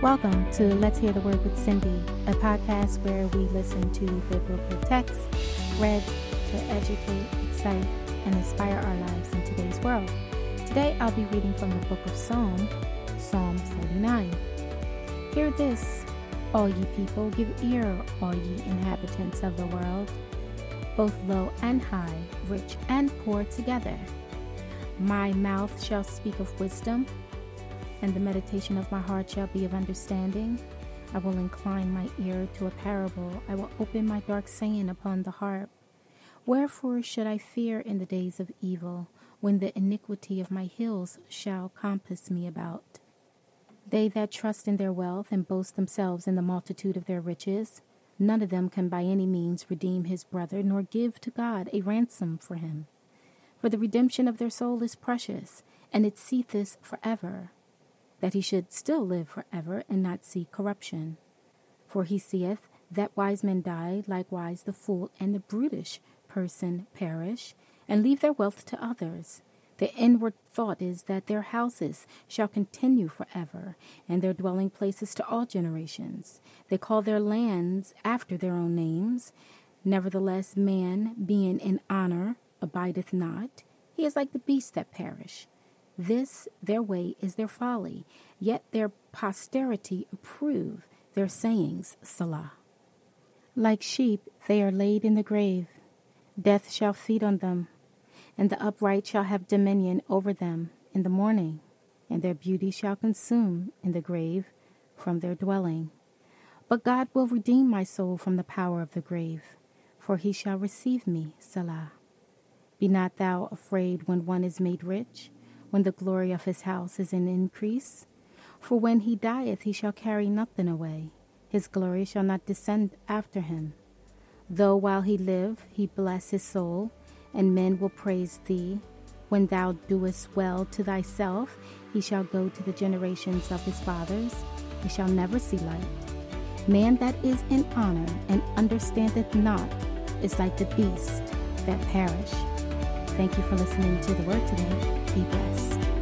Welcome to Let's Hear the Word with Cindy, a podcast where we listen to biblical texts read to educate, excite, and inspire our lives in today's world. Today I'll be reading from the book of Psalm, Psalm 49. Hear this, all ye people, give ear, all ye inhabitants of the world, both low and high, rich and poor together. My mouth shall speak of wisdom and the meditation of my heart shall be of understanding. I will incline my ear to a parable. I will open my dark saying upon the harp. Wherefore should I fear in the days of evil, when the iniquity of my hills shall compass me about? They that trust in their wealth and boast themselves in the multitude of their riches, none of them can by any means redeem his brother, nor give to God a ransom for him. For the redemption of their soul is precious, and it ceaseth forever that he should still live forever and not see corruption. For he seeth that wise men die, likewise the fool and the brutish person perish, and leave their wealth to others. The inward thought is that their houses shall continue forever, and their dwelling places to all generations. They call their lands after their own names. Nevertheless, man, being in honor, abideth not. He is like the beasts that perish. This their way is their folly, yet their posterity approve their sayings, Selah. Like sheep they are laid in the grave. Death shall feed on them, and the upright shall have dominion over them in the morning, and their beauty shall consume in the grave from their dwelling. But God will redeem my soul from the power of the grave, for he shall receive me, Selah. Be not thou afraid when one is made rich when the glory of his house is in increase. For when he dieth, he shall carry nothing away. His glory shall not descend after him. Though while he live, he bless his soul, and men will praise thee. When thou doest well to thyself, he shall go to the generations of his fathers. He shall never see light. Man that is in honor and understandeth not is like the beast that perish. Thank you for listening to the word today. Be blessed.